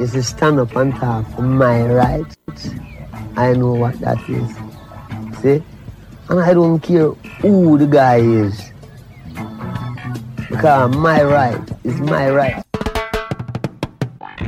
is to stand up and talk for my rights. I know what that is. See? And I don't care who the guy is. Because my right is my right.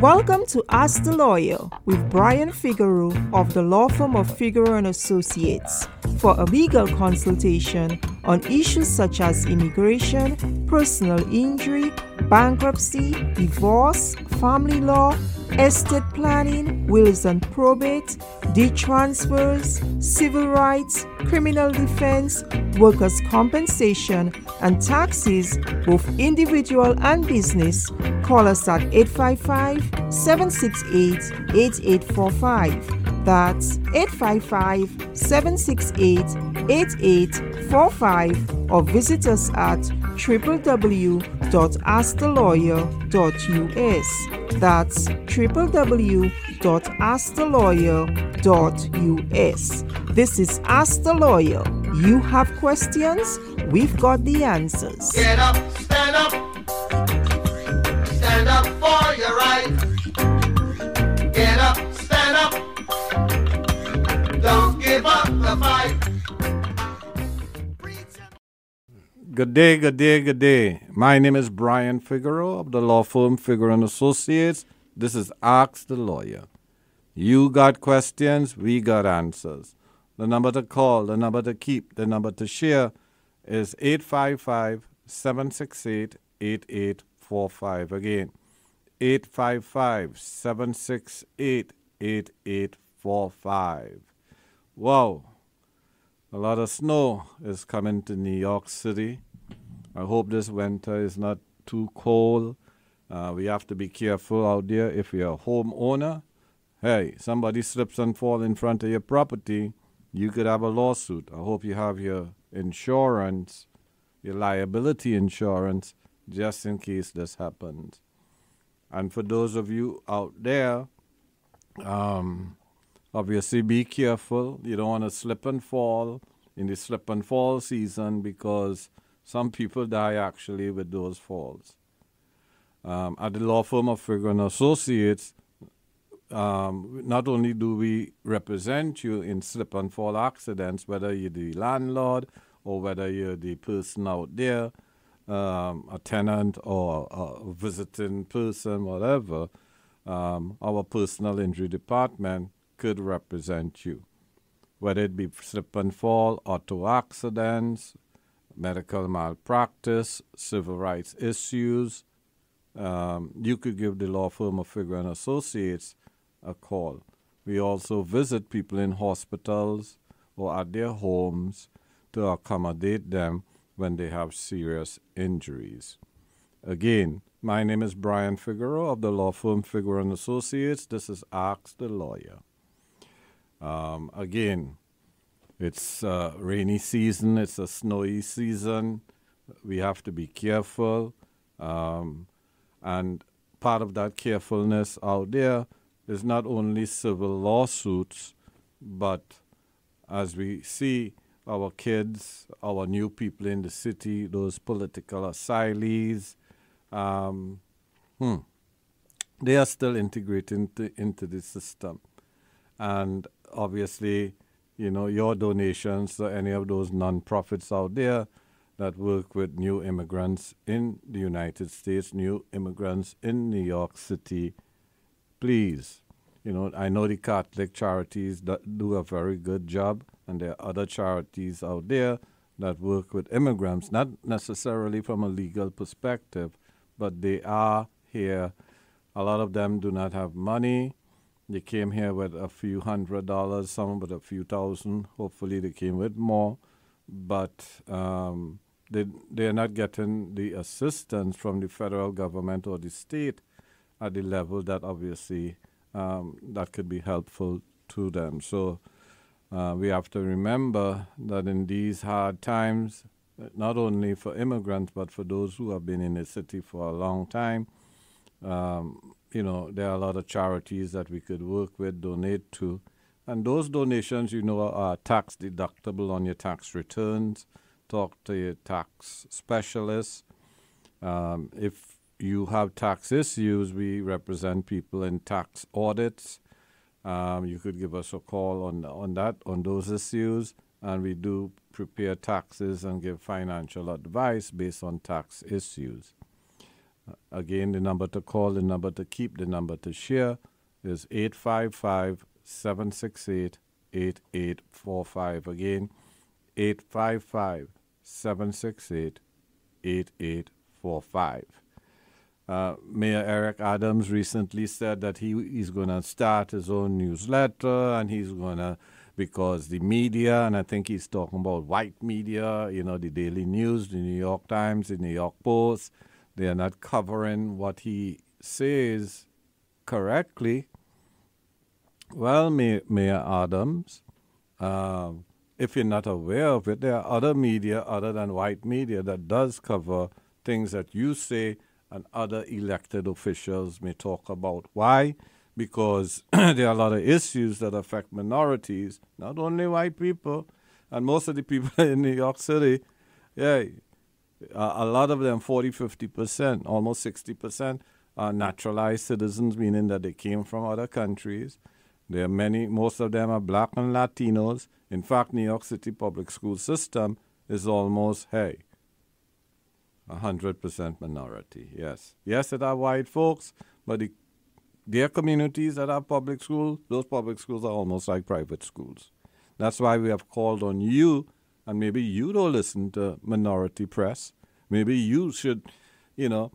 Welcome to Ask the Lawyer with Brian Figueroa of the law firm of Figueroa and Associates for a legal consultation on issues such as immigration, personal injury, bankruptcy, divorce, family law, estate planning, wills and probate, deed transfers, civil rights, criminal defense, workers' compensation, and taxes, both individual and business, call us at 855 768 8845. That's 855 768 8845 or visit us at www.askthelawyer.us. That's www.askthelawyer.us. This is Ask the Lawyer. You have questions, we've got the answers. Get up, stand up. Stand up for your right. Get up, stand up. Give up the fight. Good day, good day, good day. My name is Brian Figueroa of the law firm Figueroa and Associates. This is Ask the Lawyer. You got questions, we got answers. The number to call, the number to keep, the number to share is 855 768 8845. Again, 855 768 8845. Wow, a lot of snow is coming to New York City. I hope this winter is not too cold. Uh, we have to be careful out there. If you're a homeowner, hey, somebody slips and falls in front of your property, you could have a lawsuit. I hope you have your insurance, your liability insurance, just in case this happens. And for those of you out there, um, obviously be careful. You don't want to slip and fall in the slip and fall season because some people die actually with those falls. Um, at the law firm of Figueroa Associates, um, not only do we represent you in slip and fall accidents, whether you're the landlord or whether you're the person out there, um, a tenant or a visiting person, whatever, um, our personal injury department could represent you. Whether it be slip and fall, auto accidents, medical malpractice, civil rights issues, um, you could give the law firm of Figueroa and Associates a call. We also visit people in hospitals or at their homes to accommodate them when they have serious injuries. Again, my name is Brian Figueroa of the law firm Figueroa and Associates. This is Ask the Lawyer. Um, again, it's uh, rainy season. It's a snowy season. We have to be careful, um, and part of that carefulness out there is not only civil lawsuits, but as we see our kids, our new people in the city, those political asylees, um, hmm, they are still integrating into, into the system. And obviously, you know, your donations to any of those nonprofits out there that work with new immigrants in the United States, new immigrants in New York City, please, you know, I know the Catholic charities that do a very good job, and there are other charities out there that work with immigrants, not necessarily from a legal perspective, but they are here. A lot of them do not have money. They came here with a few hundred dollars, some with a few thousand. Hopefully, they came with more, but um, they they're not getting the assistance from the federal government or the state at the level that obviously um, that could be helpful to them. So uh, we have to remember that in these hard times, not only for immigrants but for those who have been in the city for a long time, um, you know, there are a lot of charities that we could work with, donate to. And those donations, you know, are tax deductible on your tax returns. Talk to your tax specialist. Um, if you have tax issues, we represent people in tax audits. Um, you could give us a call on on that on those issues, and we do prepare taxes and give financial advice based on tax issues. Again, the number to call, the number to keep, the number to share is 855 768 8845. Again, 855 768 8845. Uh, Mayor Eric Adams recently said that he is going to start his own newsletter and he's going to, because the media, and I think he's talking about white media, you know, the Daily News, the New York Times, the New York Post, they are not covering what he says correctly. Well, Mayor Adams, uh, if you're not aware of it, there are other media other than white media that does cover things that you say and other elected officials may talk about. Why? Because there are a lot of issues that affect minorities, not only white people, and most of the people in New York City, yeah, a lot of them, 40, 50%, almost 60%, are naturalized citizens, meaning that they came from other countries. There are many, most of them are black and Latinos. In fact, New York City public school system is almost, hey, 100% minority, yes. Yes, it are white folks, but the, their communities that are public schools, those public schools are almost like private schools. That's why we have called on you, and maybe you don't listen to minority press. Maybe you should, you know,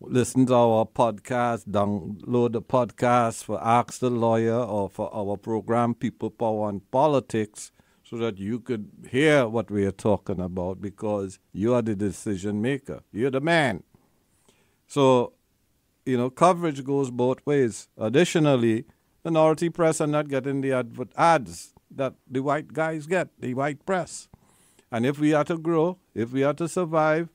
listen to our podcast, download the podcast for Ask the Lawyer or for our program, People, Power, and Politics, so that you could hear what we are talking about because you are the decision maker. You're the man. So, you know, coverage goes both ways. Additionally, minority press are not getting the advert ads that the white guys get, the white press. And if we are to grow, if we are to survive,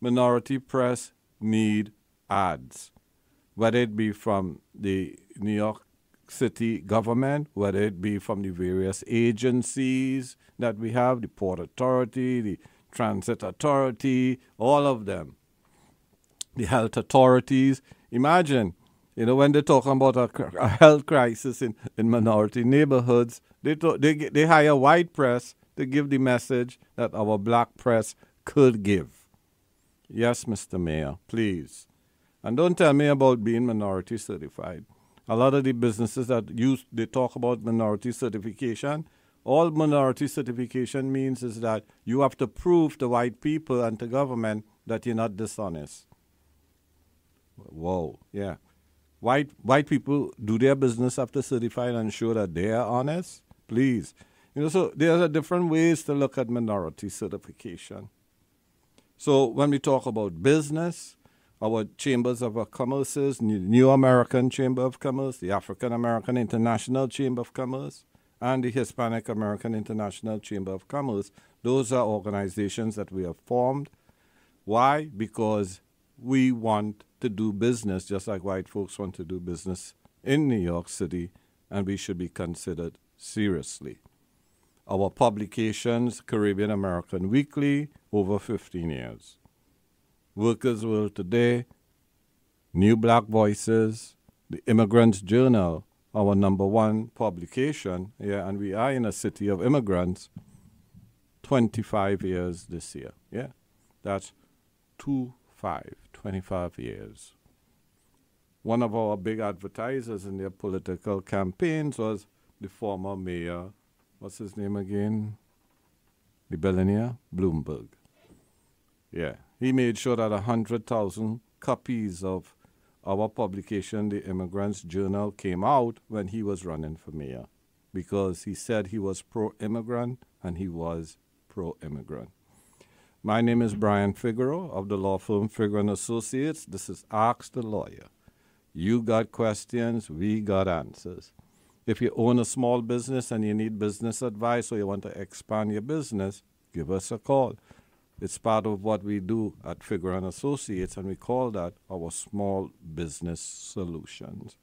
minority press need ads, whether it be from the New York City government, whether it be from the various agencies that we have, the Port Authority, the Transit Authority, all of them, the health authorities. Imagine, you know, when they're talking about a, a health crisis in, in minority neighborhoods, they, they, they hire white press to give the message that our black press could give. Yes, Mr. Mayor, please. And don't tell me about being minority certified. A lot of the businesses that use they talk about minority certification. All minority certification means is that you have to prove to white people and to government that you're not dishonest. Whoa, yeah. White white people do their business after certified and show that they are honest. Please. You know, so there are different ways to look at minority certification. So when we talk about business, our chambers of commerce, New American Chamber of Commerce, the African American International Chamber of Commerce, and the Hispanic American International Chamber of Commerce, those are organizations that we have formed. Why? Because we want to do business just like white folks want to do business in New York City, and we should be considered seriously. Our publications, Caribbean American Weekly, over 15 years. Workers' World Today, New Black Voices, the Immigrants Journal, our number one publication. Yeah, and we are in a city of immigrants. 25 years this year. Yeah, that's two five, 25 years. One of our big advertisers in their political campaigns was the former mayor, what's his name again? The Bloomberg. Yeah, he made sure that 100,000 copies of our publication, The Immigrants Journal, came out when he was running for mayor because he said he was pro immigrant and he was pro immigrant. My name is Brian Figueroa of the law firm Figueroa Associates. This is Ask the Lawyer. You got questions, we got answers. If you own a small business and you need business advice or you want to expand your business, give us a call. It's part of what we do at Figueroa and Associates, and we call that our small business solutions.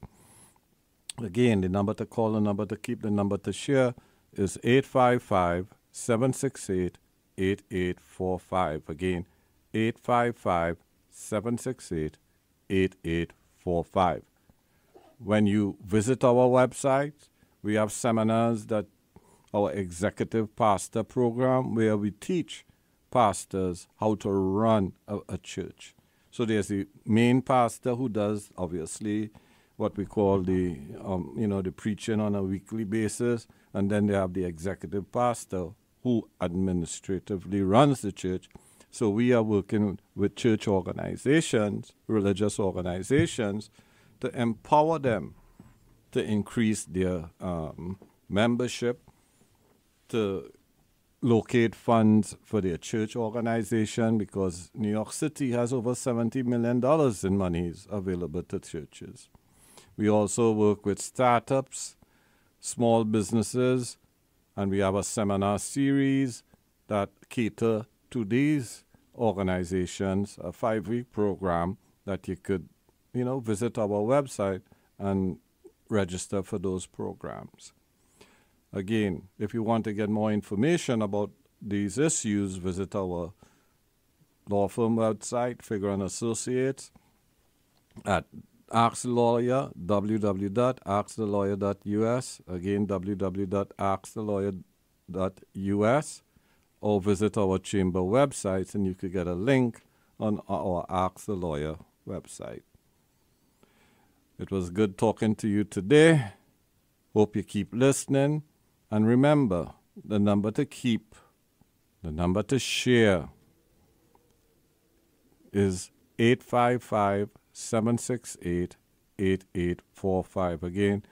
Again, the number to call, the number to keep, the number to share is 855 768 8845. Again, 855 768 8845. When you visit our website, we have seminars that our executive pastor program where we teach pastors how to run a, a church. So there's the main pastor who does obviously what we call the um, you know the preaching on a weekly basis, and then they have the executive pastor who administratively runs the church. So we are working with church organizations, religious organizations, to empower them to increase their um, membership, to locate funds for their church organization because New York City has over $70 million in monies available to churches. We also work with startups, small businesses, and we have a seminar series that cater to these organizations, a five week program that you could, you know, visit our website and register for those programs. Again, if you want to get more information about these issues, visit our law firm website, Figueroa and Associates, at Ask the Lawyer, www.askthelawyer.us. Again, www.askthelawyer.us. Or visit our chamber websites and you could get a link on our Ask the Lawyer website. It was good talking to you today. Hope you keep listening. And remember, the number to keep, the number to share is 855 768 8845. Again,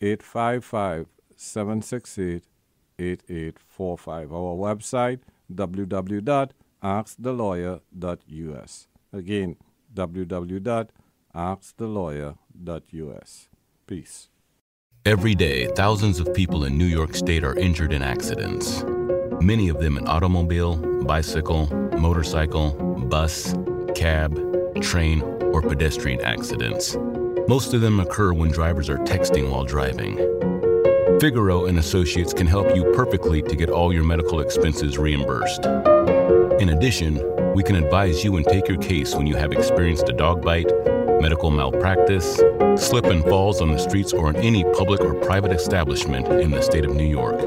855 768 8845. Our website, www.askthelawyer.us. Again, www.askthelawyer.us. Peace. Every day, thousands of people in New York State are injured in accidents. Many of them in automobile, bicycle, motorcycle, bus, cab, train, or pedestrian accidents. Most of them occur when drivers are texting while driving. Figueroa and Associates can help you perfectly to get all your medical expenses reimbursed. In addition, we can advise you and take your case when you have experienced a dog bite, medical malpractice, slip and falls on the streets or in any public or private establishment in the state of New York.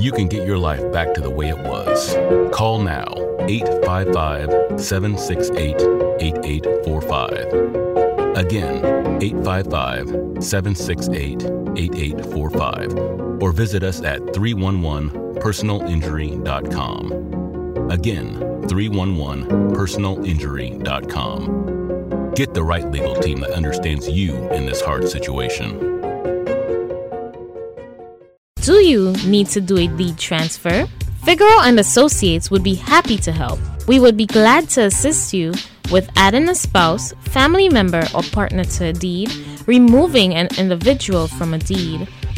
You can get your life back to the way it was. Call now 855 768 8845. Again, 855 768 8845. Or visit us at 311personalinjury.com. Again, 311personalinjury.com. Get the right legal team that understands you in this hard situation. Do you need to do a deed transfer? Figueroa and Associates would be happy to help. We would be glad to assist you with adding a spouse, family member, or partner to a deed, removing an individual from a deed,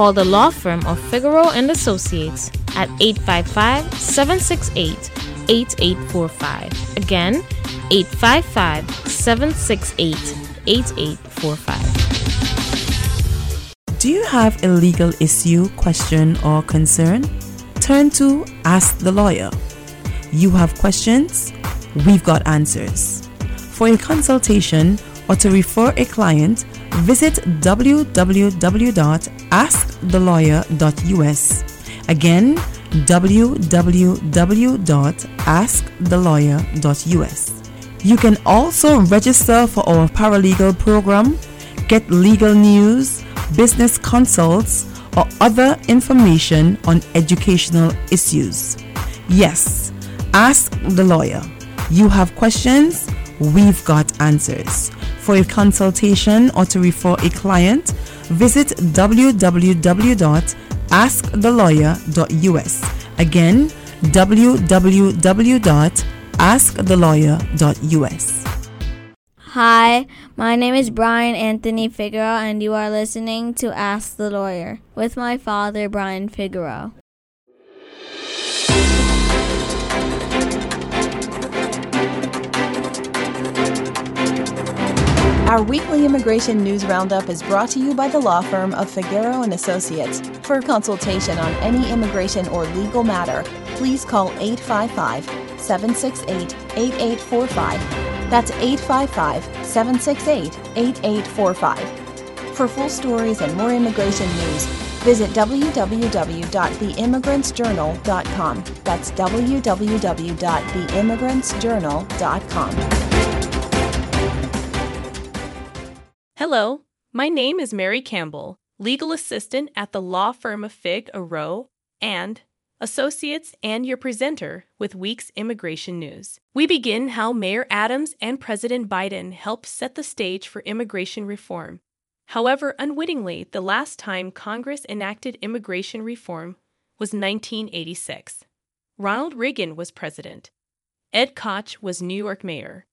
call the law firm of Figueroa and Associates at 855-768-8845. Again, 855-768-8845. Do you have a legal issue, question, or concern? Turn to Ask the Lawyer. You have questions? We've got answers. For a consultation or to refer a client, visit www.askthelawyer.us. Again, www.askthelawyer.us. You can also register for our paralegal program, get legal news, business consults, or other information on educational issues. Yes, ask the lawyer. You have questions? We've got answers. For a consultation or to refer a client, visit www.askthelawyer.us. Again, www.askthelawyer.us. Hi, my name is Brian Anthony Figueroa, and you are listening to Ask the Lawyer with my father, Brian Figueroa. Our weekly immigration news roundup is brought to you by the law firm of Figueroa and Associates. For consultation on any immigration or legal matter, please call 855 768 8845. That's 855 768 8845. For full stories and more immigration news, visit www.theimmigrantsjournal.com. That's www.theimmigrantsjournal.com. Hello, my name is Mary Campbell, legal assistant at the law firm of Figueroa and Associates and your presenter with Week's Immigration News. We begin how Mayor Adams and President Biden helped set the stage for immigration reform. However, unwittingly, the last time Congress enacted immigration reform was 1986. Ronald Reagan was president. Ed Koch was New York mayor.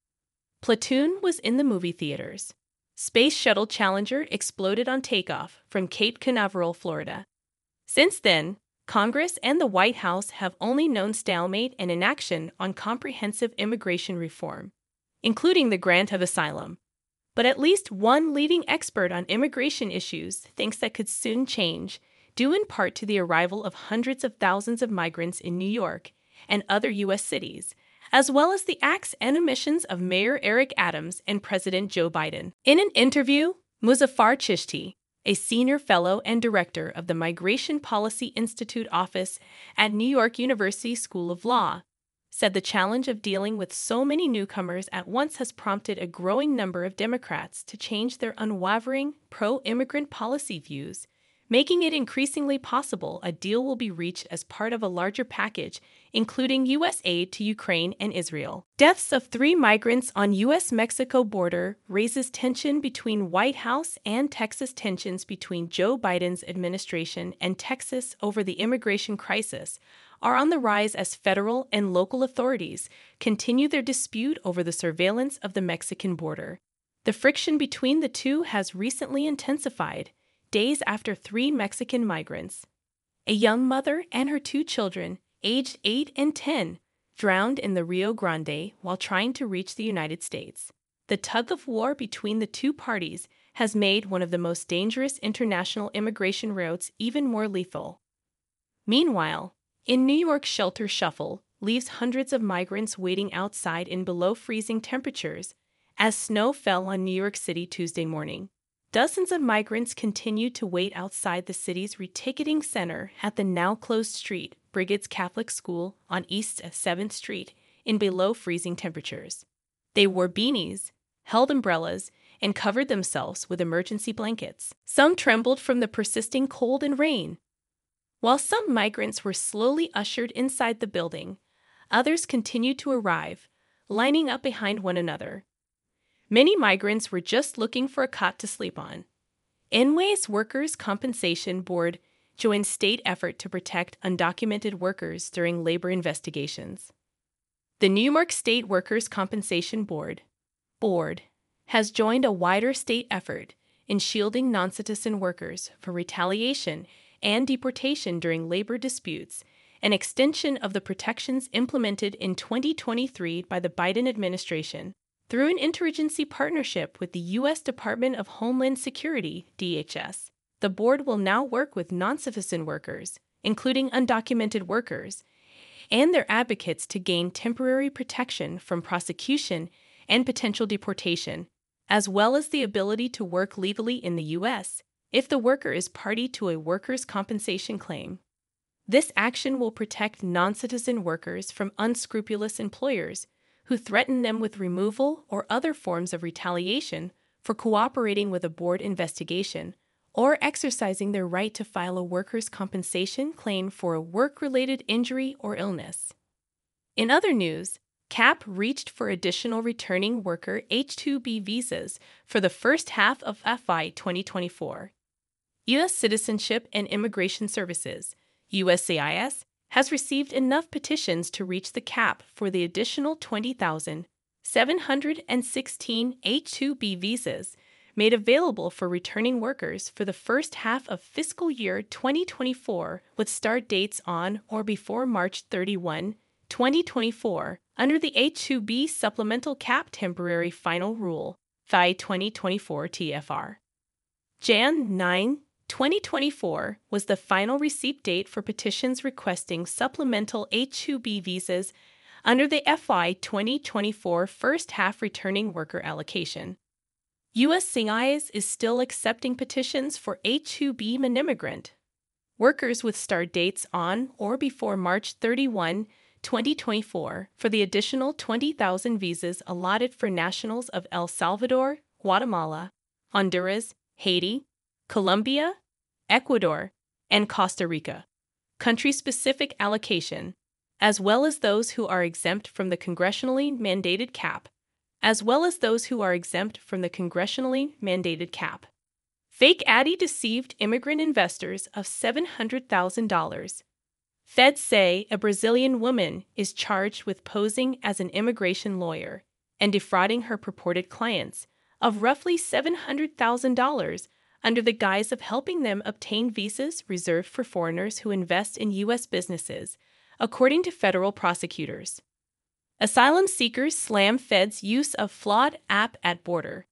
Platoon was in the movie theaters. Space Shuttle Challenger exploded on takeoff from Cape Canaveral, Florida. Since then, Congress and the White House have only known stalemate and inaction on comprehensive immigration reform, including the grant of asylum. But at least one leading expert on immigration issues thinks that could soon change, due in part to the arrival of hundreds of thousands of migrants in New York and other U.S. cities as well as the acts and omissions of Mayor Eric Adams and President Joe Biden. In an interview, Muzaffar Chishti, a senior fellow and director of the Migration Policy Institute office at New York University School of Law, said the challenge of dealing with so many newcomers at once has prompted a growing number of Democrats to change their unwavering pro immigrant policy views making it increasingly possible a deal will be reached as part of a larger package, including U.S. aid to Ukraine and Israel. Deaths of three migrants on U.S. Mexico border raises tension between White House and Texas tensions between Joe Biden's administration and Texas over the immigration crisis are on the rise as federal and local authorities continue their dispute over the surveillance of the Mexican border. The friction between the two has recently intensified days after three Mexican migrants, a young mother and her two children, aged 8 and 10, drowned in the Rio Grande while trying to reach the United States. The tug of war between the two parties has made one of the most dangerous international immigration routes even more lethal. Meanwhile, in New York, shelter shuffle leaves hundreds of migrants waiting outside in below freezing temperatures as snow fell on New York City Tuesday morning. Dozens of migrants continued to wait outside the city's reticketing center at the now closed street, Brigid's Catholic School on East 7th Street, in below freezing temperatures. They wore beanies, held umbrellas, and covered themselves with emergency blankets. Some trembled from the persisting cold and rain. While some migrants were slowly ushered inside the building, others continued to arrive, lining up behind one another. Many migrants were just looking for a cot to sleep on. NYS Workers' Compensation Board joined state effort to protect undocumented workers during labor investigations. The New York State Workers' Compensation Board, board has joined a wider state effort in shielding non-citizen workers from retaliation and deportation during labor disputes, an extension of the protections implemented in 2023 by the Biden administration through an interagency partnership with the U.S. Department of Homeland Security, DHS, the board will now work with non citizen workers, including undocumented workers, and their advocates to gain temporary protection from prosecution and potential deportation, as well as the ability to work legally in the U.S. if the worker is party to a workers' compensation claim. This action will protect non citizen workers from unscrupulous employers who threaten them with removal or other forms of retaliation for cooperating with a board investigation or exercising their right to file a workers' compensation claim for a work related injury or illness. In other news, CAP reached for additional returning worker H 2B visas for the first half of FY 2024. U.S. Citizenship and Immigration Services, USCIS, has received enough petitions to reach the cap for the additional 20,000 716 H 2B visas made available for returning workers for the first half of fiscal year 2024 with start dates on or before March 31, 2024, under the H2B Supplemental Cap Temporary Final Rule, FY 2024 TFR. Jan 9, 2024 was the final receipt date for petitions requesting supplemental H2B visas under the FY 2024 first half returning worker allocation. USCIS is still accepting petitions for H2B non immigrant workers with start dates on or before March 31, 2024, for the additional 20,000 visas allotted for nationals of El Salvador, Guatemala, Honduras, Haiti, Colombia, Ecuador, and Costa Rica, country specific allocation, as well as those who are exempt from the congressionally mandated cap, as well as those who are exempt from the congressionally mandated cap. Fake Addy deceived immigrant investors of $700,000. Feds say a Brazilian woman is charged with posing as an immigration lawyer and defrauding her purported clients of roughly $700,000 under the guise of helping them obtain visas reserved for foreigners who invest in U.S. businesses, according to federal prosecutors. Asylum seekers slam feds' use of flawed app at border.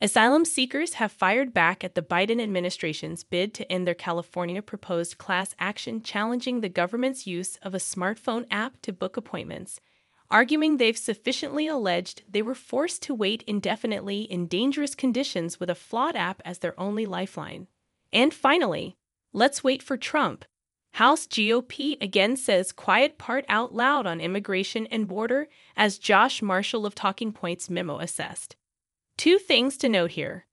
Asylum seekers have fired back at the Biden administration's bid to end their California proposed class action challenging the government's use of a smartphone app to book appointments arguing they've sufficiently alleged they were forced to wait indefinitely in dangerous conditions with a flawed app as their only lifeline. And finally, let's wait for Trump. House GOP again says quiet part out loud on immigration and border, as Josh Marshall of Talking Points memo assessed. Two things to note here.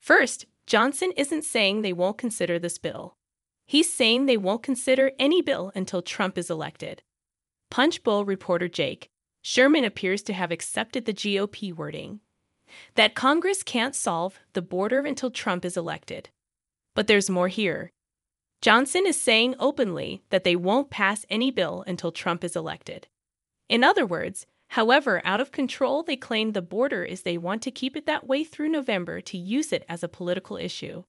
First, Johnson isn't saying they won't consider this bill. He's saying they won't consider any bill until Trump is elected. Punchbowl reporter Jake, Sherman appears to have accepted the GOP wording that Congress can't solve the border until Trump is elected. But there's more here. Johnson is saying openly that they won't pass any bill until Trump is elected. In other words, however out of control they claim the border is, they want to keep it that way through November to use it as a political issue.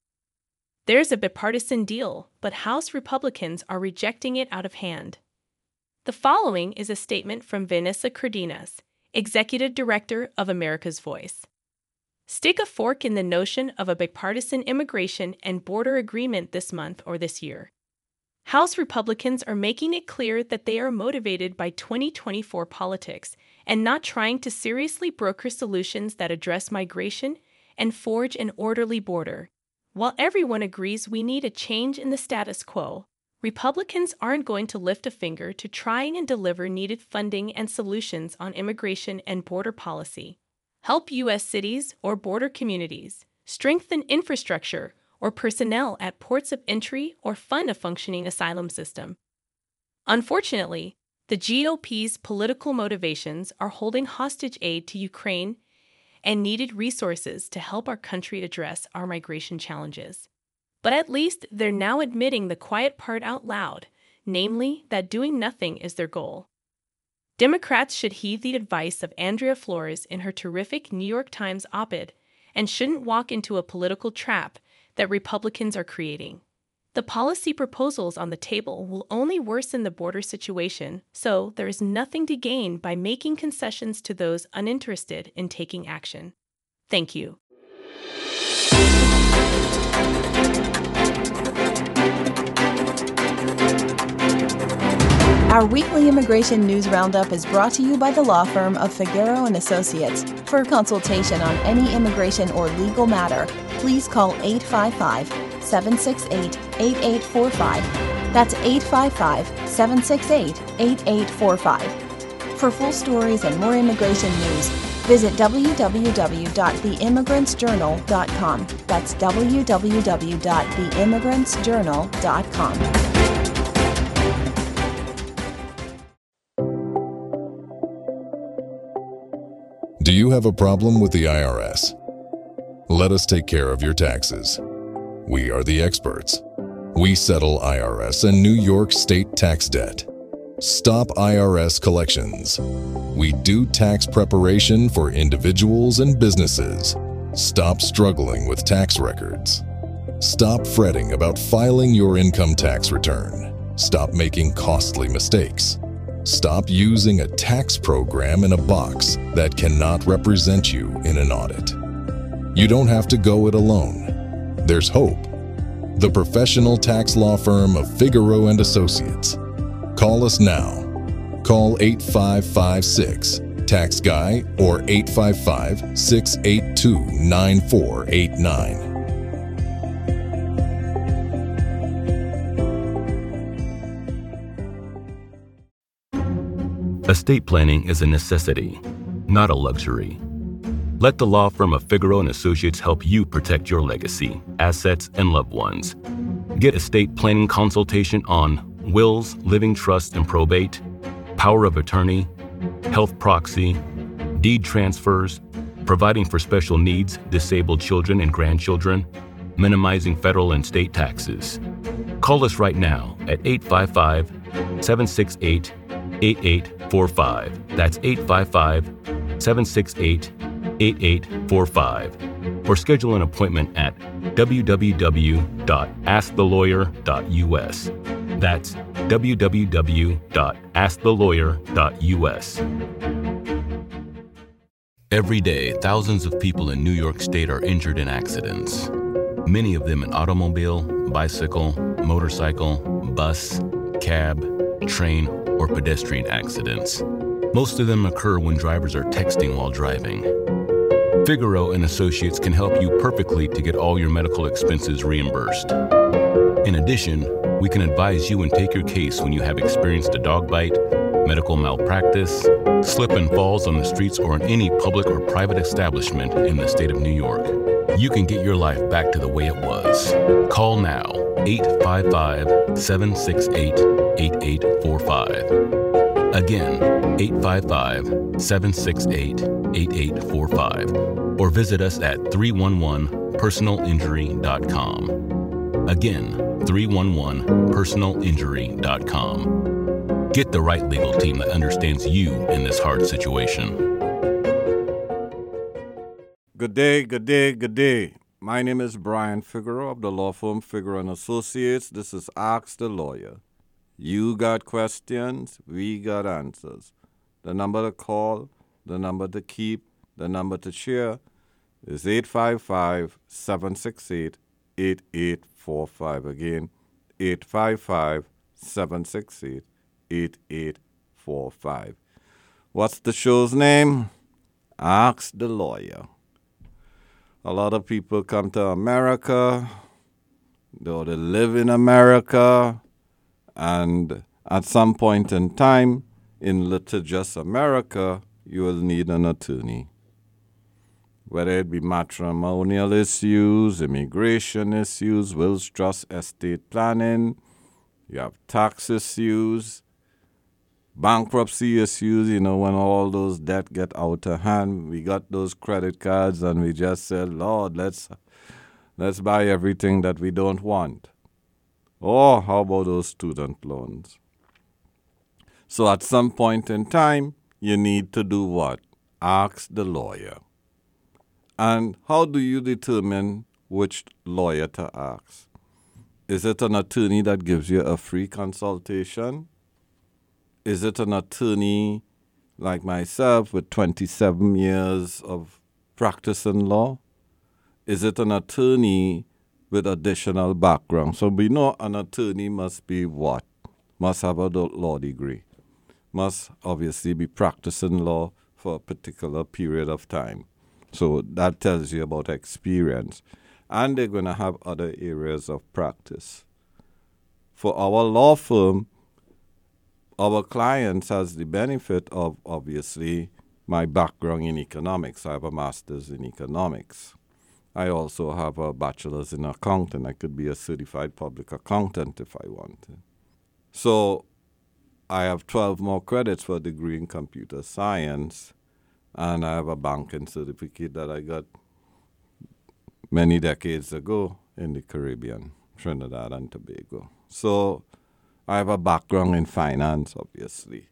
There's a bipartisan deal, but House Republicans are rejecting it out of hand. The following is a statement from Vanessa Cardenas, Executive Director of America's Voice. Stick a fork in the notion of a bipartisan immigration and border agreement this month or this year. House Republicans are making it clear that they are motivated by 2024 politics and not trying to seriously broker solutions that address migration and forge an orderly border. While everyone agrees we need a change in the status quo, Republicans aren't going to lift a finger to trying and deliver needed funding and solutions on immigration and border policy, help U.S. cities or border communities, strengthen infrastructure or personnel at ports of entry, or fund a functioning asylum system. Unfortunately, the GOP's political motivations are holding hostage aid to Ukraine and needed resources to help our country address our migration challenges. But at least they're now admitting the quiet part out loud, namely that doing nothing is their goal. Democrats should heed the advice of Andrea Flores in her terrific New York Times op ed and shouldn't walk into a political trap that Republicans are creating. The policy proposals on the table will only worsen the border situation, so there is nothing to gain by making concessions to those uninterested in taking action. Thank you. Our weekly immigration news roundup is brought to you by the law firm of Figueroa and Associates. For consultation on any immigration or legal matter, please call 855-768-8845. That's 855-768-8845. For full stories and more immigration news, visit www.theimmigrantsjournal.com. That's www.theimmigrantsjournal.com. Do you have a problem with the IRS? Let us take care of your taxes. We are the experts. We settle IRS and New York state tax debt. Stop IRS collections. We do tax preparation for individuals and businesses. Stop struggling with tax records. Stop fretting about filing your income tax return. Stop making costly mistakes. Stop using a tax program in a box that cannot represent you in an audit. You don't have to go it alone. There's hope. The professional tax law firm of Figueroa and Associates. Call us now. Call 8556 Tax Guy or 855 682 9489. Estate planning is a necessity, not a luxury. Let the law firm of Figueroa and Associates help you protect your legacy, assets, and loved ones. Get estate planning consultation on wills, living trust and probate, power of attorney, health proxy, deed transfers, providing for special needs, disabled children and grandchildren, minimizing federal and state taxes. Call us right now at 855 768 8845. That's 855 768 8845. Or schedule an appointment at www.askthelawyer.us. That's www.askthelawyer.us. Every day, thousands of people in New York State are injured in accidents. Many of them in automobile, bicycle, motorcycle, bus, cab, train, or pedestrian accidents. Most of them occur when drivers are texting while driving. Figueroa and Associates can help you perfectly to get all your medical expenses reimbursed. In addition, we can advise you and take your case when you have experienced a dog bite, medical malpractice, slip and falls on the streets or in any public or private establishment in the state of New York. You can get your life back to the way it was. Call now 855 768 8845. Again, 855 768 8845. Or visit us at 311personalinjury.com. Again, 311personalinjury.com. Get the right legal team that understands you in this hard situation. Good day, good day, good day. My name is Brian Figueroa of the law firm Figueroa and Associates. This is Ask the Lawyer. You got questions, we got answers. The number to call, the number to keep, the number to share is 855 768 8845. Again, 855 768 8845. What's the show's name? Ask the Lawyer. A lot of people come to America, or they live in America, and at some point in time in litigious America, you will need an attorney. Whether it be matrimonial issues, immigration issues, wills, trust, estate planning, you have tax issues, bankruptcy issues, you know, when all those debt get out of hand, we got those credit cards and we just said, Lord, let's let's buy everything that we don't want. Or how about those student loans? So at some point in time, you need to do what? Ask the lawyer. And how do you determine which lawyer to ask? Is it an attorney that gives you a free consultation? Is it an attorney like myself with 27 years of practice in law? Is it an attorney with additional background? So we know an attorney must be what? Must have a law degree. Must obviously be practicing law for a particular period of time. So that tells you about experience. And they're going to have other areas of practice. For our law firm, our clients has the benefit of obviously my background in economics. I have a master's in economics. I also have a bachelor's in accounting. I could be a certified public accountant if I wanted. So I have 12 more credits for a degree in computer science, and I have a banking certificate that I got many decades ago in the Caribbean, Trinidad and Tobago. So I have a background in finance, obviously,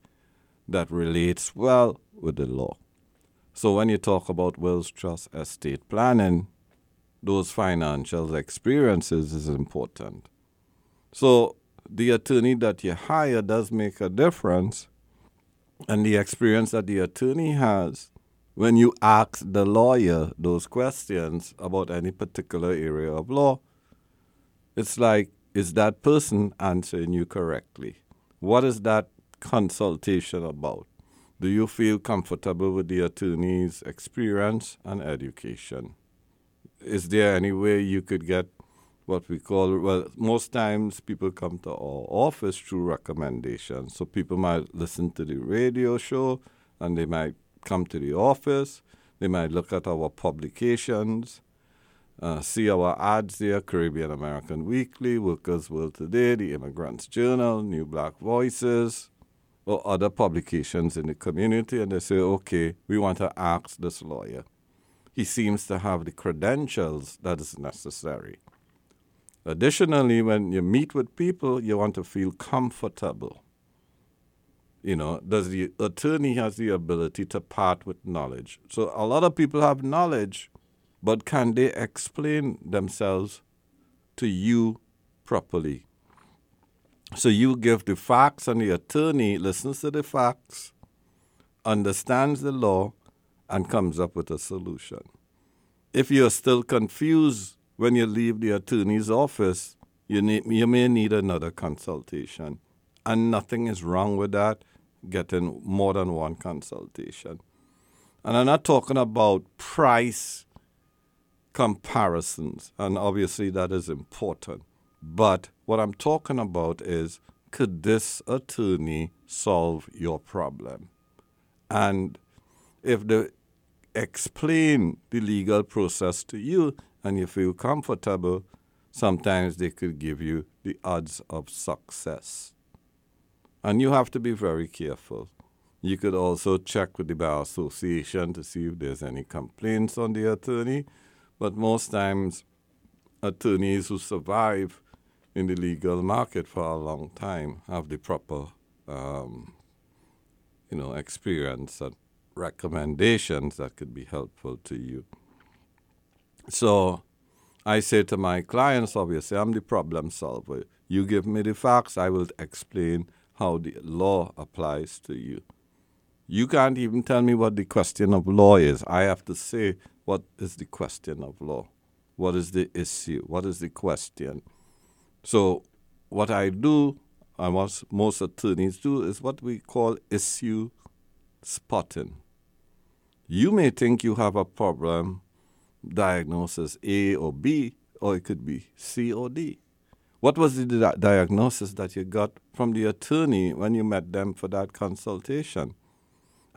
that relates well with the law. So when you talk about wills, trust, estate planning, those financial experiences is important. So the attorney that you hire does make a difference, and the experience that the attorney has when you ask the lawyer those questions about any particular area of law, it's like, is that person answering you correctly? What is that consultation about? Do you feel comfortable with the attorney's experience and education? Is there any way you could get what we call, well, most times people come to our office through recommendations. So people might listen to the radio show and they might come to the office, they might look at our publications, uh, see our ads there Caribbean American Weekly, Workers World Today, the Immigrants Journal, New Black Voices, or other publications in the community, and they say, okay, we want to ask this lawyer. He seems to have the credentials that is necessary. Additionally, when you meet with people, you want to feel comfortable. You know, does the attorney has the ability to part with knowledge? So a lot of people have knowledge, but can they explain themselves to you properly? So you give the facts, and the attorney listens to the facts, understands the law, and comes up with a solution. If you're still confused when you leave the attorney's office, you, need, you may need another consultation. And nothing is wrong with that, getting more than one consultation. And I'm not talking about price comparisons, and obviously that is important. But what I'm talking about is could this attorney solve your problem? And if they explain the legal process to you and you feel comfortable, sometimes they could give you the odds of success. And you have to be very careful. You could also check with the Bar Association to see if there's any complaints on the attorney. But most times, attorneys who survive in the legal market for a long time have the proper, um, you know, experience and recommendations that could be helpful to you. So I say to my clients, obviously, I'm the problem solver. You give me the facts, I will explain how the law applies to you. You can't even tell me what the question of law is. I have to say, what is the question of law? What is the issue? What is the question? So, what I do, and what most attorneys do, is what we call issue spotting. You may think you have a problem diagnosis A or B, or it could be C or D. What was the di- diagnosis that you got from the attorney when you met them for that consultation?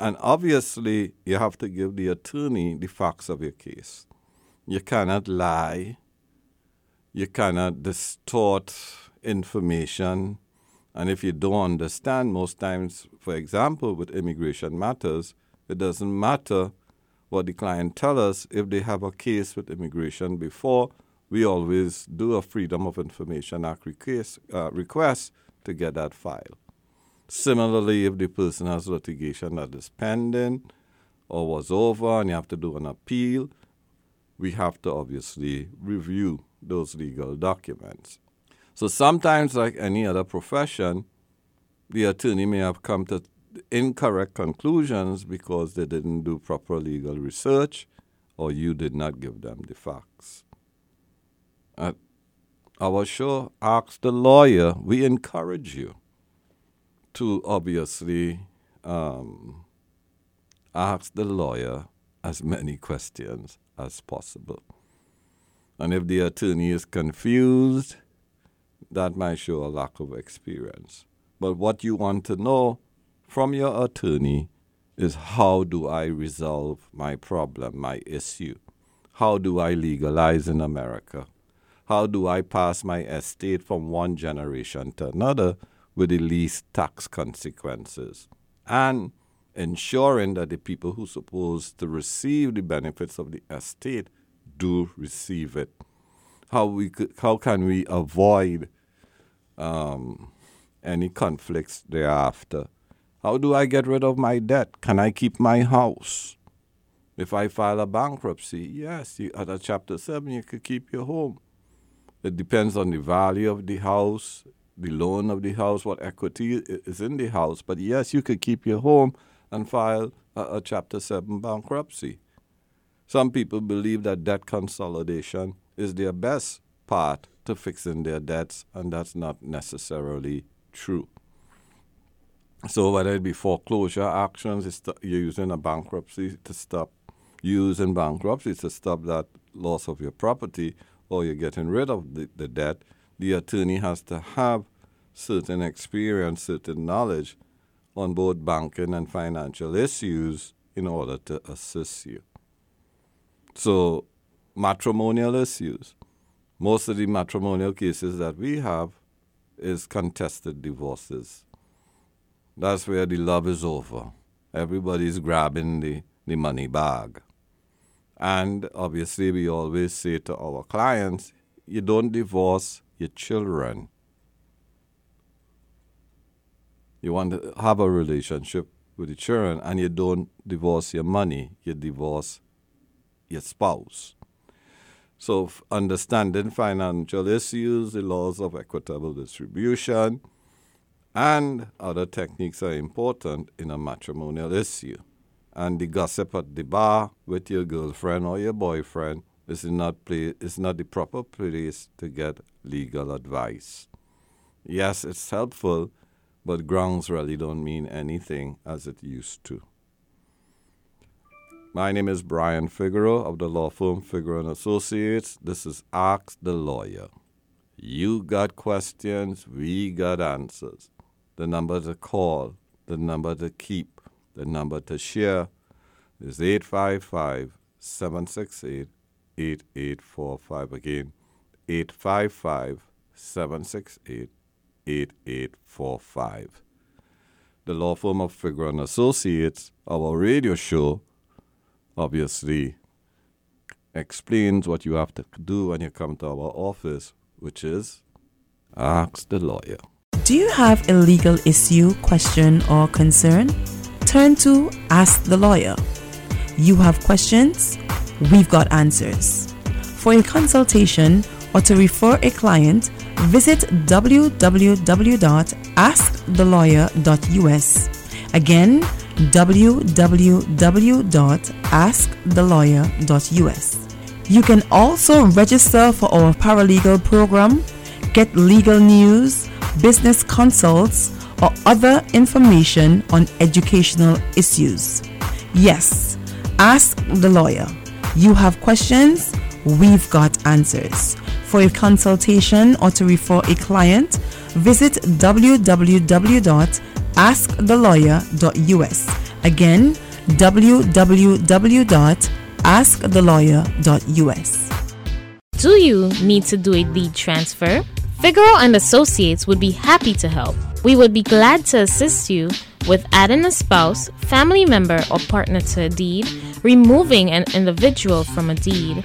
And obviously, you have to give the attorney the facts of your case. You cannot lie. You cannot distort information. And if you don't understand, most times, for example, with immigration matters, it doesn't matter what the client tell us if they have a case with immigration before. We always do a Freedom of Information Act request, uh, request to get that file. Similarly, if the person has litigation that is pending or was over and you have to do an appeal, we have to obviously review those legal documents. So sometimes, like any other profession, the attorney may have come to incorrect conclusions because they didn't do proper legal research or you did not give them the facts. At our show, Ask the Lawyer, we encourage you to obviously um, ask the lawyer as many questions as possible. And if the attorney is confused, that might show a lack of experience. But what you want to know from your attorney is how do I resolve my problem, my issue? How do I legalize in America? How do I pass my estate from one generation to another with the least tax consequences? And ensuring that the people who supposed to receive the benefits of the estate do receive it. How we could, how can we avoid um, any conflicts thereafter. How do I get rid of my debt? Can I keep my house? If I file a bankruptcy, yes, you, under Chapter 7, you could keep your home. It depends on the value of the house, the loan of the house, what equity is in the house. But yes, you could keep your home and file a, a Chapter 7 bankruptcy. Some people believe that debt consolidation is their best part to fixing their debts, and that's not necessarily true. So whether it be foreclosure actions, you're using a bankruptcy to stop using bankruptcy to stop that loss of your property, or you're getting rid of the, the debt, the attorney has to have certain experience, certain knowledge on both banking and financial issues in order to assist you. So, matrimonial issues. Most of the matrimonial cases that we have is contested divorces. That's where the love is over. Everybody's grabbing the, the money bag. And obviously, we always say to our clients, you don't divorce your children. You want to have a relationship with the children, and you don't divorce your money, you divorce your spouse. So, understanding financial issues, the laws of equitable distribution, and other techniques are important in a matrimonial issue. And the gossip at the bar with your girlfriend or your boyfriend is not, play, is not the proper place to get legal advice. Yes, it's helpful, but grounds really don't mean anything as it used to. My name is Brian Figueroa of the law firm Figueroa and Associates. This is Ask the Lawyer. You got questions, we got answers. The number to call, the number to keep, the number to share is 855 768 8845. Again, 855 768 8845. The law firm of Figueroa and Associates, our radio show, obviously explains what you have to do when you come to our office, which is ask the lawyer. Do you have a legal issue, question, or concern? Turn to Ask the Lawyer. You have questions? We've got answers. For a consultation or to refer a client, visit www.askthelawyer.us. Again, www.askthelawyer.us. You can also register for our paralegal program, get legal news, business consults, or other information on educational issues. Yes, ask the lawyer. You have questions, we've got answers. For a consultation or to refer a client, visit www.askthelawyer.us. Again, www.askthelawyer.us. Do you need to do a deed transfer? Figueroa and Associates would be happy to help. We would be glad to assist you with adding a spouse, family member, or partner to a deed, removing an individual from a deed,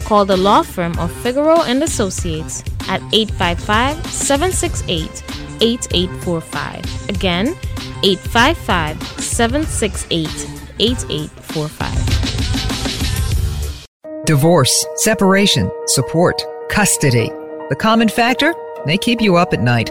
call the law firm of Figueroa and Associates at 855-768-8845. Again, 855-768-8845. Divorce, separation, support, custody. The common factor? They keep you up at night.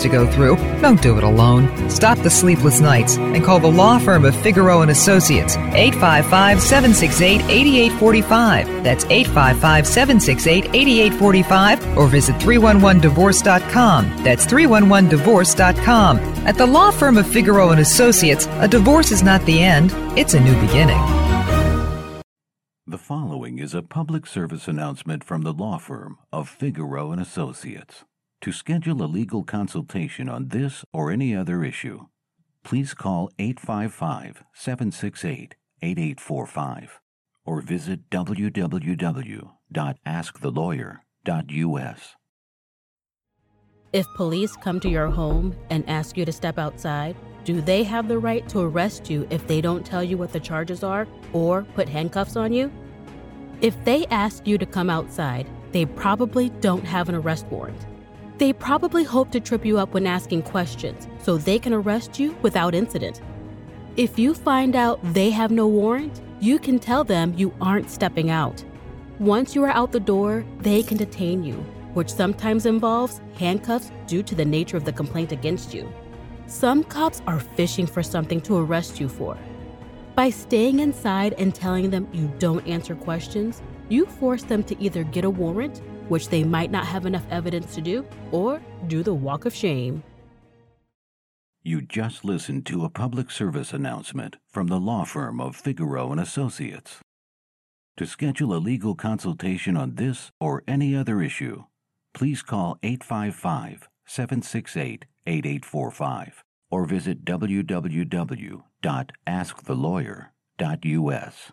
to go through. Don't do it alone. Stop the sleepless nights and call the law firm of Figueroa and Associates. 855-768-8845. That's 855-768-8845 or visit 311divorce.com. That's 311divorce.com. At the law firm of Figueroa and Associates, a divorce is not the end, it's a new beginning. The following is a public service announcement from the law firm of Figueroa and Associates. To schedule a legal consultation on this or any other issue, please call 855-768-8845 or visit www.askthelawyer.us. If police come to your home and ask you to step outside, do they have the right to arrest you if they don't tell you what the charges are or put handcuffs on you? If they ask you to come outside, they probably don't have an arrest warrant. They probably hope to trip you up when asking questions so they can arrest you without incident. If you find out they have no warrant, you can tell them you aren't stepping out. Once you are out the door, they can detain you, which sometimes involves handcuffs due to the nature of the complaint against you. Some cops are fishing for something to arrest you for. By staying inside and telling them you don't answer questions, you force them to either get a warrant, which they might not have enough evidence to do, or do the walk of shame. You just listened to a public service announcement from the law firm of Figueroa and Associates. To schedule a legal consultation on this or any other issue, please call 855 768 8845 or visit www.askthelawyer.us.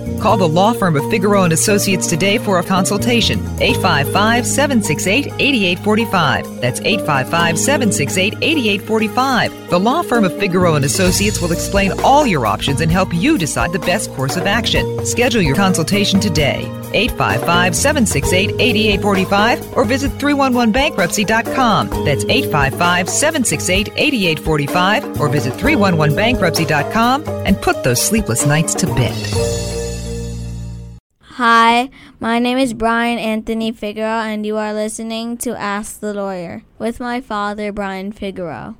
Call the law firm of Figueroa and Associates today for a consultation. 855-768-8845. That's 855-768-8845. The law firm of Figueroa and Associates will explain all your options and help you decide the best course of action. Schedule your consultation today. 855-768-8845 or visit 311bankruptcy.com. That's 855-768-8845 or visit 311bankruptcy.com and put those sleepless nights to bed. Hi, my name is Brian Anthony Figueroa, and you are listening to Ask the Lawyer with my father, Brian Figueroa.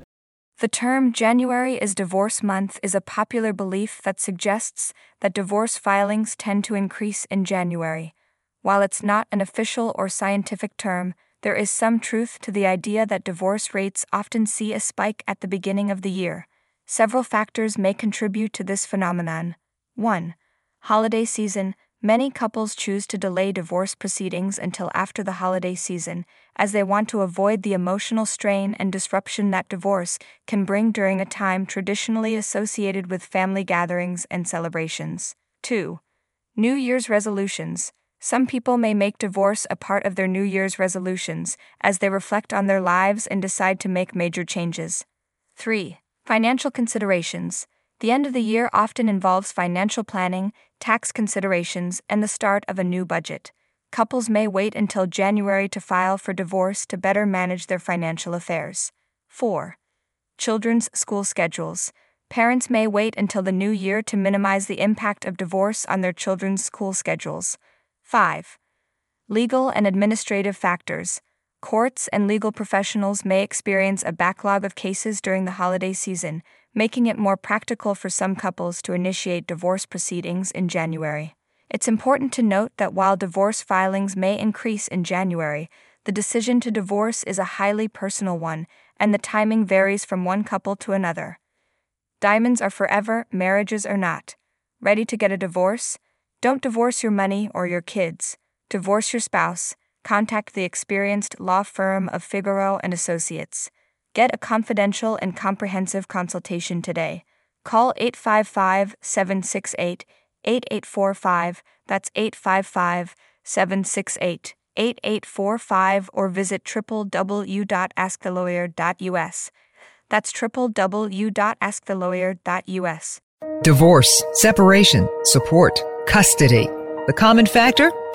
The term January is divorce month is a popular belief that suggests that divorce filings tend to increase in January. While it's not an official or scientific term, there is some truth to the idea that divorce rates often see a spike at the beginning of the year. Several factors may contribute to this phenomenon. 1. Holiday season. Many couples choose to delay divorce proceedings until after the holiday season, as they want to avoid the emotional strain and disruption that divorce can bring during a time traditionally associated with family gatherings and celebrations. 2. New Year's resolutions. Some people may make divorce a part of their New Year's resolutions as they reflect on their lives and decide to make major changes. 3. Financial considerations. The end of the year often involves financial planning, tax considerations, and the start of a new budget. Couples may wait until January to file for divorce to better manage their financial affairs. 4. Children's school schedules. Parents may wait until the new year to minimize the impact of divorce on their children's school schedules. 5. Legal and administrative factors. Courts and legal professionals may experience a backlog of cases during the holiday season, making it more practical for some couples to initiate divorce proceedings in January. It's important to note that while divorce filings may increase in January, the decision to divorce is a highly personal one, and the timing varies from one couple to another. Diamonds are forever, marriages are not. Ready to get a divorce? Don't divorce your money or your kids. Divorce your spouse. Contact the experienced law firm of Figueroa and Associates. Get a confidential and comprehensive consultation today. Call 855 768 8845. That's 855 768 8845 or visit www.askthelawyer.us. That's www.askthelawyer.us. Divorce, separation, support, custody. The common factor?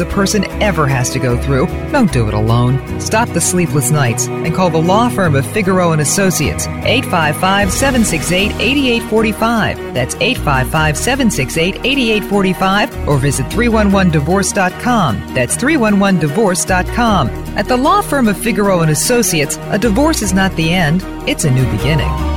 a person ever has to go through. Don't do it alone. Stop the sleepless nights and call the law firm of Figueroa and Associates 855-768-8845. That's 855-768-8845 or visit 311divorce.com. That's 311divorce.com. At the law firm of Figueroa and Associates, a divorce is not the end, it's a new beginning.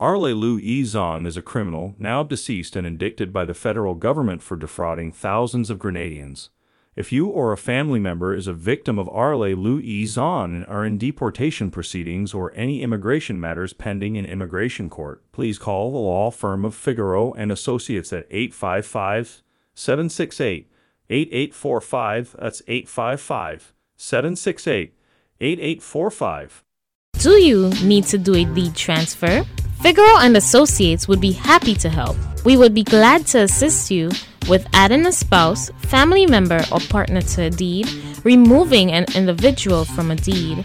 Arle Lou Izon is a criminal, now deceased and indicted by the federal government for defrauding thousands of Grenadians. If you or a family member is a victim of Arle Lou Izon and are in deportation proceedings or any immigration matters pending in immigration court, please call the law firm of Figueroa and Associates at 855 768 8845. That's 855 768 8845. Do you need to do a deed transfer? Figueroa and Associates would be happy to help. We would be glad to assist you with adding a spouse, family member, or partner to a deed, removing an individual from a deed,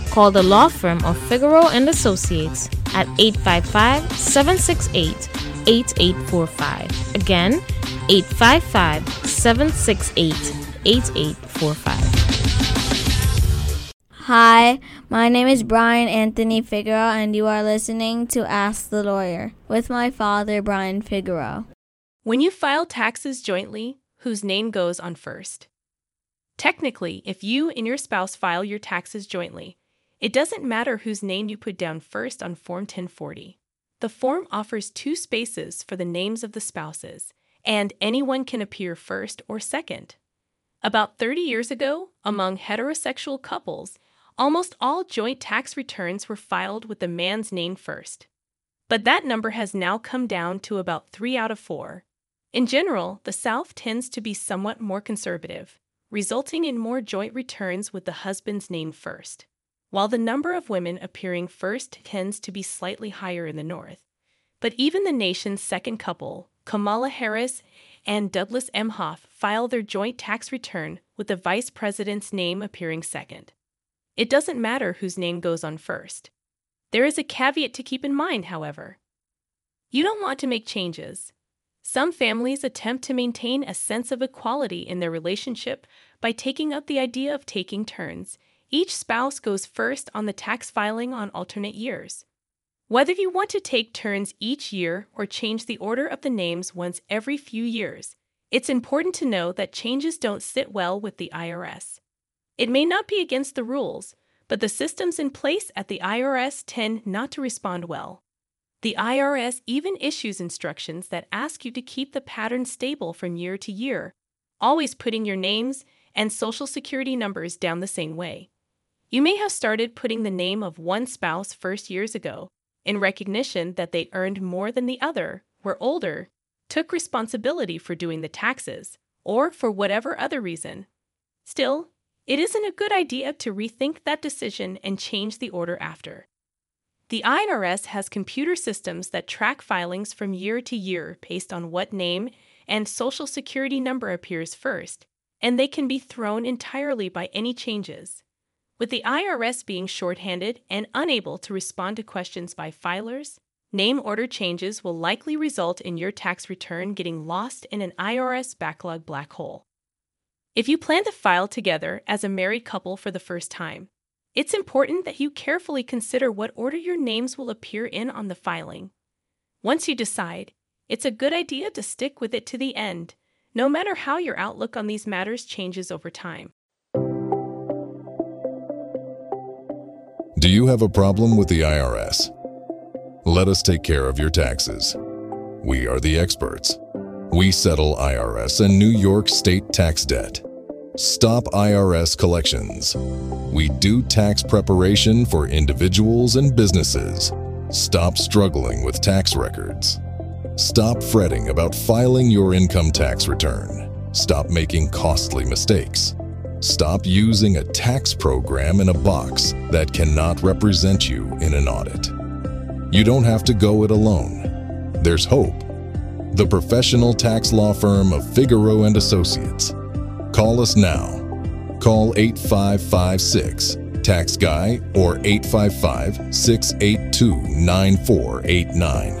call the law firm of Figueroa and Associates at 855-768-8845. Again, 855-768-8845. Hi, my name is Brian Anthony Figueroa, and you are listening to Ask the Lawyer with my father, Brian Figueroa. When you file taxes jointly, whose name goes on first? Technically, if you and your spouse file your taxes jointly, it doesn't matter whose name you put down first on Form 1040. The form offers two spaces for the names of the spouses, and anyone can appear first or second. About 30 years ago, among heterosexual couples, almost all joint tax returns were filed with the man's name first. But that number has now come down to about 3 out of 4. In general, the South tends to be somewhat more conservative, resulting in more joint returns with the husband's name first, while the number of women appearing first tends to be slightly higher in the North. But even the nation's second couple, Kamala Harris and Douglas Emhoff, file their joint tax return with the vice president's name appearing second. It doesn't matter whose name goes on first. There is a caveat to keep in mind, however. You don't want to make changes. Some families attempt to maintain a sense of equality in their relationship by taking up the idea of taking turns. Each spouse goes first on the tax filing on alternate years. Whether you want to take turns each year or change the order of the names once every few years, it's important to know that changes don't sit well with the IRS. It may not be against the rules, but the systems in place at the IRS tend not to respond well. The IRS even issues instructions that ask you to keep the pattern stable from year to year, always putting your names and social security numbers down the same way. You may have started putting the name of one spouse first years ago in recognition that they earned more than the other, were older, took responsibility for doing the taxes, or for whatever other reason. Still, it isn't a good idea to rethink that decision and change the order after. The IRS has computer systems that track filings from year to year based on what name and social security number appears first, and they can be thrown entirely by any changes. With the IRS being shorthanded and unable to respond to questions by filers, name order changes will likely result in your tax return getting lost in an IRS backlog black hole. If you plan to file together as a married couple for the first time, it's important that you carefully consider what order your names will appear in on the filing. Once you decide, It's a good idea to stick with it to the end, no matter how your outlook on these matters changes over time. Do you have a problem with the IRS? Let us take care of your taxes. We are the experts. We settle IRS and New York state tax debt. Stop IRS collections. We do tax preparation for individuals and businesses. Stop struggling with tax records. Stop fretting about filing your income tax return. Stop making costly mistakes. Stop using a tax program in a box that cannot represent you in an audit. You don't have to go it alone. There's hope. The professional tax law firm of Figueroa and Associates. Call us now. Call 8556 Tax Guy or 855 682 9489.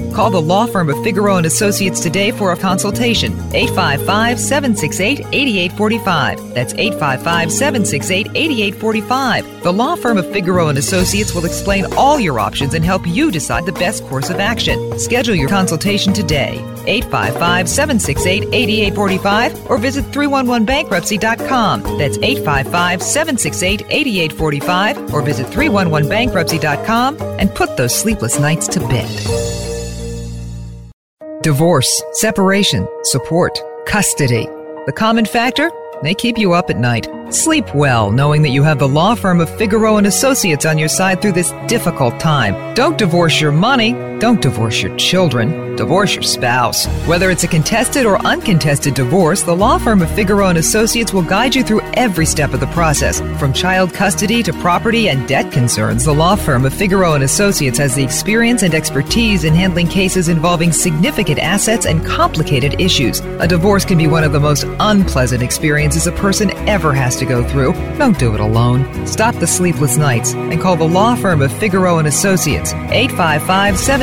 Call the law firm of Figueroa and Associates today for a consultation. 855-768-8845. That's 855-768-8845. The law firm of Figueroa and Associates will explain all your options and help you decide the best course of action. Schedule your consultation today. 855-768-8845 or visit 311bankruptcy.com. That's 855-768-8845 or visit 311bankruptcy.com and put those sleepless nights to bed. Divorce, separation, support, custody. The common factor? They keep you up at night. Sleep well knowing that you have the law firm of Figueroa and Associates on your side through this difficult time. Don't divorce your money. Don't divorce your children. Divorce your spouse. Whether it's a contested or uncontested divorce, the law firm of Figueroa and Associates will guide you through every step of the process. From child custody to property and debt concerns, the law firm of Figueroa and Associates has the experience and expertise in handling cases involving significant assets and complicated issues. A divorce can be one of the most unpleasant experiences a person ever has to go through. Don't do it alone. Stop the sleepless nights and call the law firm of Figueroa and Associates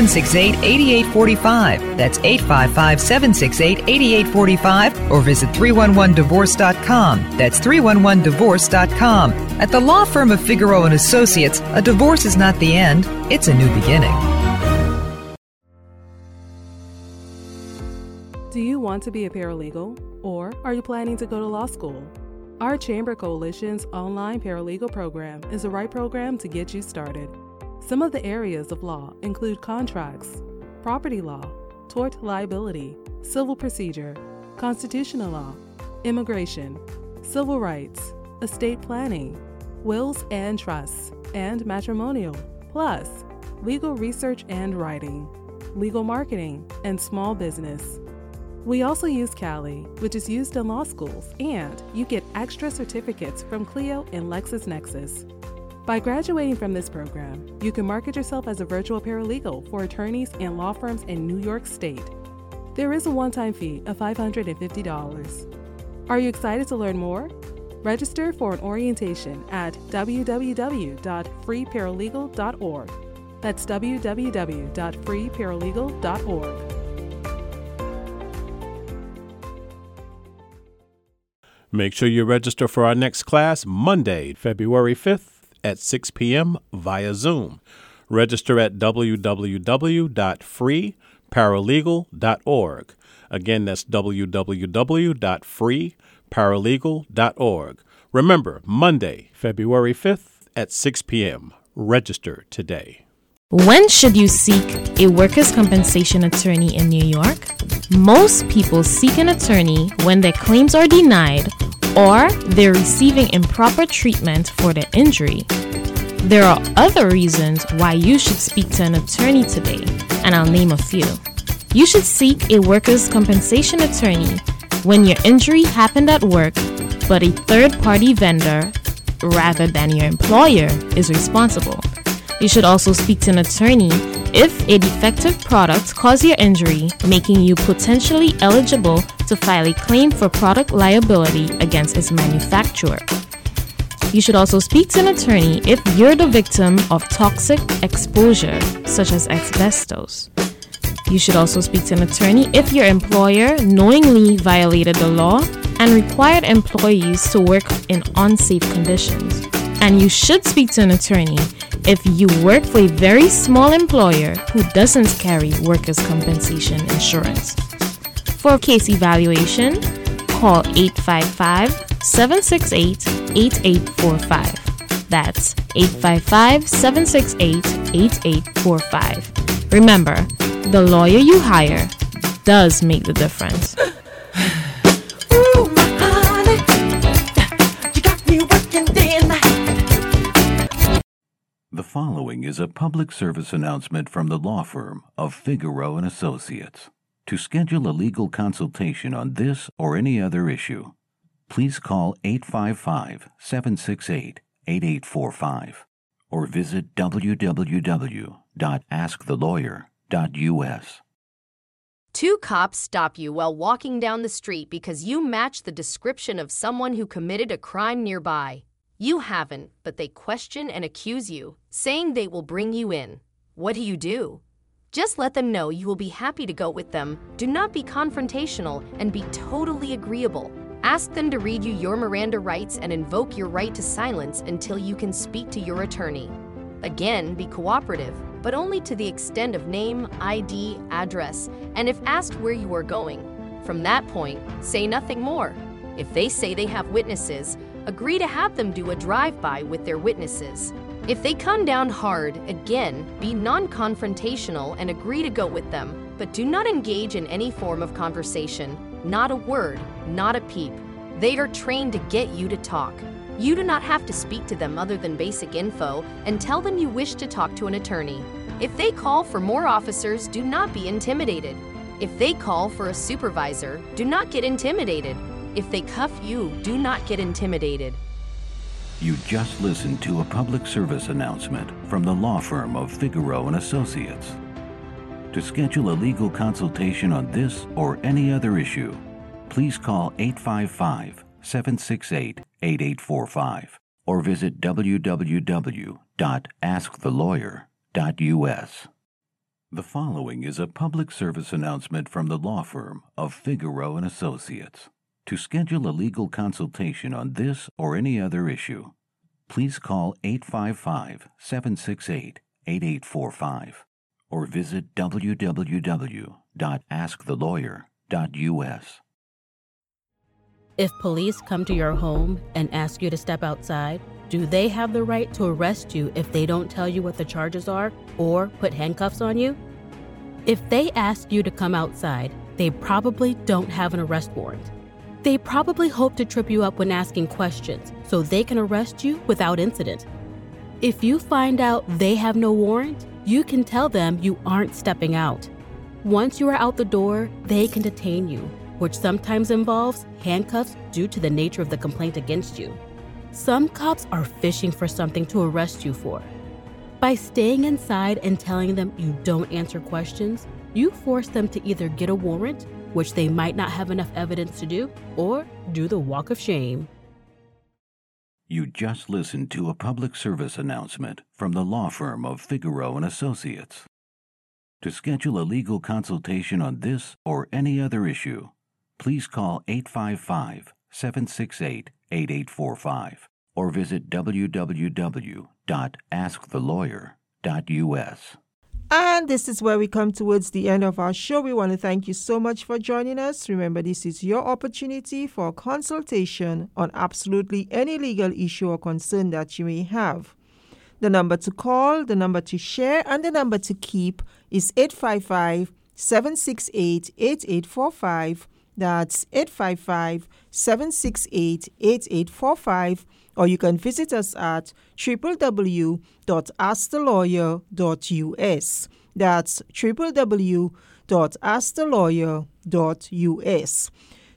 855-768-8845. That's 855-768-8845 or visit 311divorce.com. That's 311divorce.com. At the law firm of Figueroa and Associates, a divorce is not the end, it's a new beginning. Do you want to be a paralegal? Or are you planning to go to law school? Our Chamber Coalition's online paralegal program is the right program to get you started. Some of the areas of law include contracts, property law, tort liability, civil procedure, constitutional law, immigration, civil rights, estate planning, wills and trusts, and matrimonial, plus legal research and writing, legal marketing, and small business. We also use CALI, which is used in law schools, and you get extra certificates from Clio and LexisNexis. By graduating from this program, you can market yourself as a virtual paralegal for attorneys and law firms in New York State. There is a one time fee of $550. Are you excited to learn more? Register for an orientation at www.freeparalegal.org. That's www.freeparalegal.org. Make sure you register for our next class Monday, February 5th at 6 p.m. via Zoom. Register at www.freeparalegal.org. Again, that's www.freeparalegal.org. Remember, Monday, February 5th at 6 p.m. Register today. When should you seek a workers' compensation attorney in New York? Most people seek an attorney when their claims are denied or they're receiving improper treatment for their injury. There are other reasons why you should speak to an attorney today, and I'll name a few. You should seek a workers' compensation attorney when your injury happened at work, but a third party vendor rather than your employer is responsible. You should also speak to an attorney if a defective product caused your injury, making you potentially eligible to file a claim for product liability against its manufacturer. You should also speak to an attorney if you're the victim of toxic exposure, such as asbestos. You should also speak to an attorney if your employer knowingly violated the law and required employees to work in unsafe conditions. And you should speak to an attorney if you work for a very small employer who doesn't carry workers' compensation insurance. For case evaluation, call 855 768 8845. That's 855 768 8845. Remember, the lawyer you hire does make the difference. The following is a public service announcement from the law firm of Figueroa and Associates. To schedule a legal consultation on this or any other issue, please call 855-768-8845 or visit www.askthelawyer.us. Two cops stop you while walking down the street because you match the description of someone who committed a crime nearby. You haven't, but they question and accuse you, saying they will bring you in. What do you do? Just let them know you will be happy to go with them. Do not be confrontational and be totally agreeable. Ask them to read you your Miranda rights and invoke your right to silence until you can speak to your attorney. Again, be cooperative, but only to the extent of name, ID, address, and if asked where you are going. From that point, say nothing more. If they say they have witnesses, agree to have them do a drive by with their witnesses. If they come down hard, again, be non confrontational and agree to go with them, but do not engage in any form of conversation. Not a word, not a peep. They are trained to get you to talk. You do not have to speak to them other than basic info and tell them you wish to talk to an attorney. If they call for more officers, do not be intimidated. If they call for a supervisor, do not get intimidated. If they cuff you, do not get intimidated. You just listened to a public service announcement from the law firm of Figueroa and Associates. To schedule a legal consultation on this or any other issue, please call 855-768-8845 or visit www.askthelawyer.us. The following is a public service announcement from the law firm of Figueroa and Associates. To schedule a legal consultation on this or any other issue, please call 855 768 8845 or visit www.askthelawyer.us. If police come to your home and ask you to step outside, do they have the right to arrest you if they don't tell you what the charges are or put handcuffs on you? If they ask you to come outside, they probably don't have an arrest warrant. They probably hope to trip you up when asking questions so they can arrest you without incident. If you find out they have no warrant, you can tell them you aren't stepping out. Once you are out the door, they can detain you, which sometimes involves handcuffs due to the nature of the complaint against you. Some cops are fishing for something to arrest you for. By staying inside and telling them you don't answer questions, you force them to either get a warrant which they might not have enough evidence to do, or do the walk of shame. You just listened to a public service announcement from the law firm of Figueroa and Associates. To schedule a legal consultation on this or any other issue, please call 855-768-8845 or visit www.askthelawyer.us. And this is where we come towards the end of our show. We want to thank you so much for joining us. Remember, this is your opportunity for consultation on absolutely any legal issue or concern that you may have. The number to call, the number to share, and the number to keep is 855 768 8845. That's 855 768 8845 or you can visit us at www.askthelawyer.us. That's www.askthelawyer.us.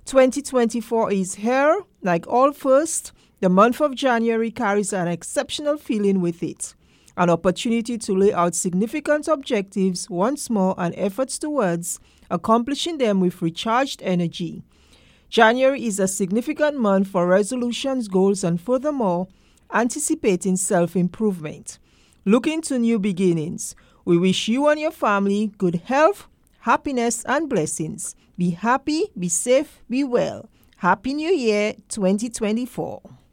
2024 is here. Like all first, The month of January carries an exceptional feeling with it an opportunity to lay out significant objectives once more and efforts towards accomplishing them with recharged energy. January is a significant month for resolutions, goals, and furthermore, anticipating self improvement. Looking to new beginnings, we wish you and your family good health, happiness, and blessings. Be happy, be safe, be well. Happy New Year 2024.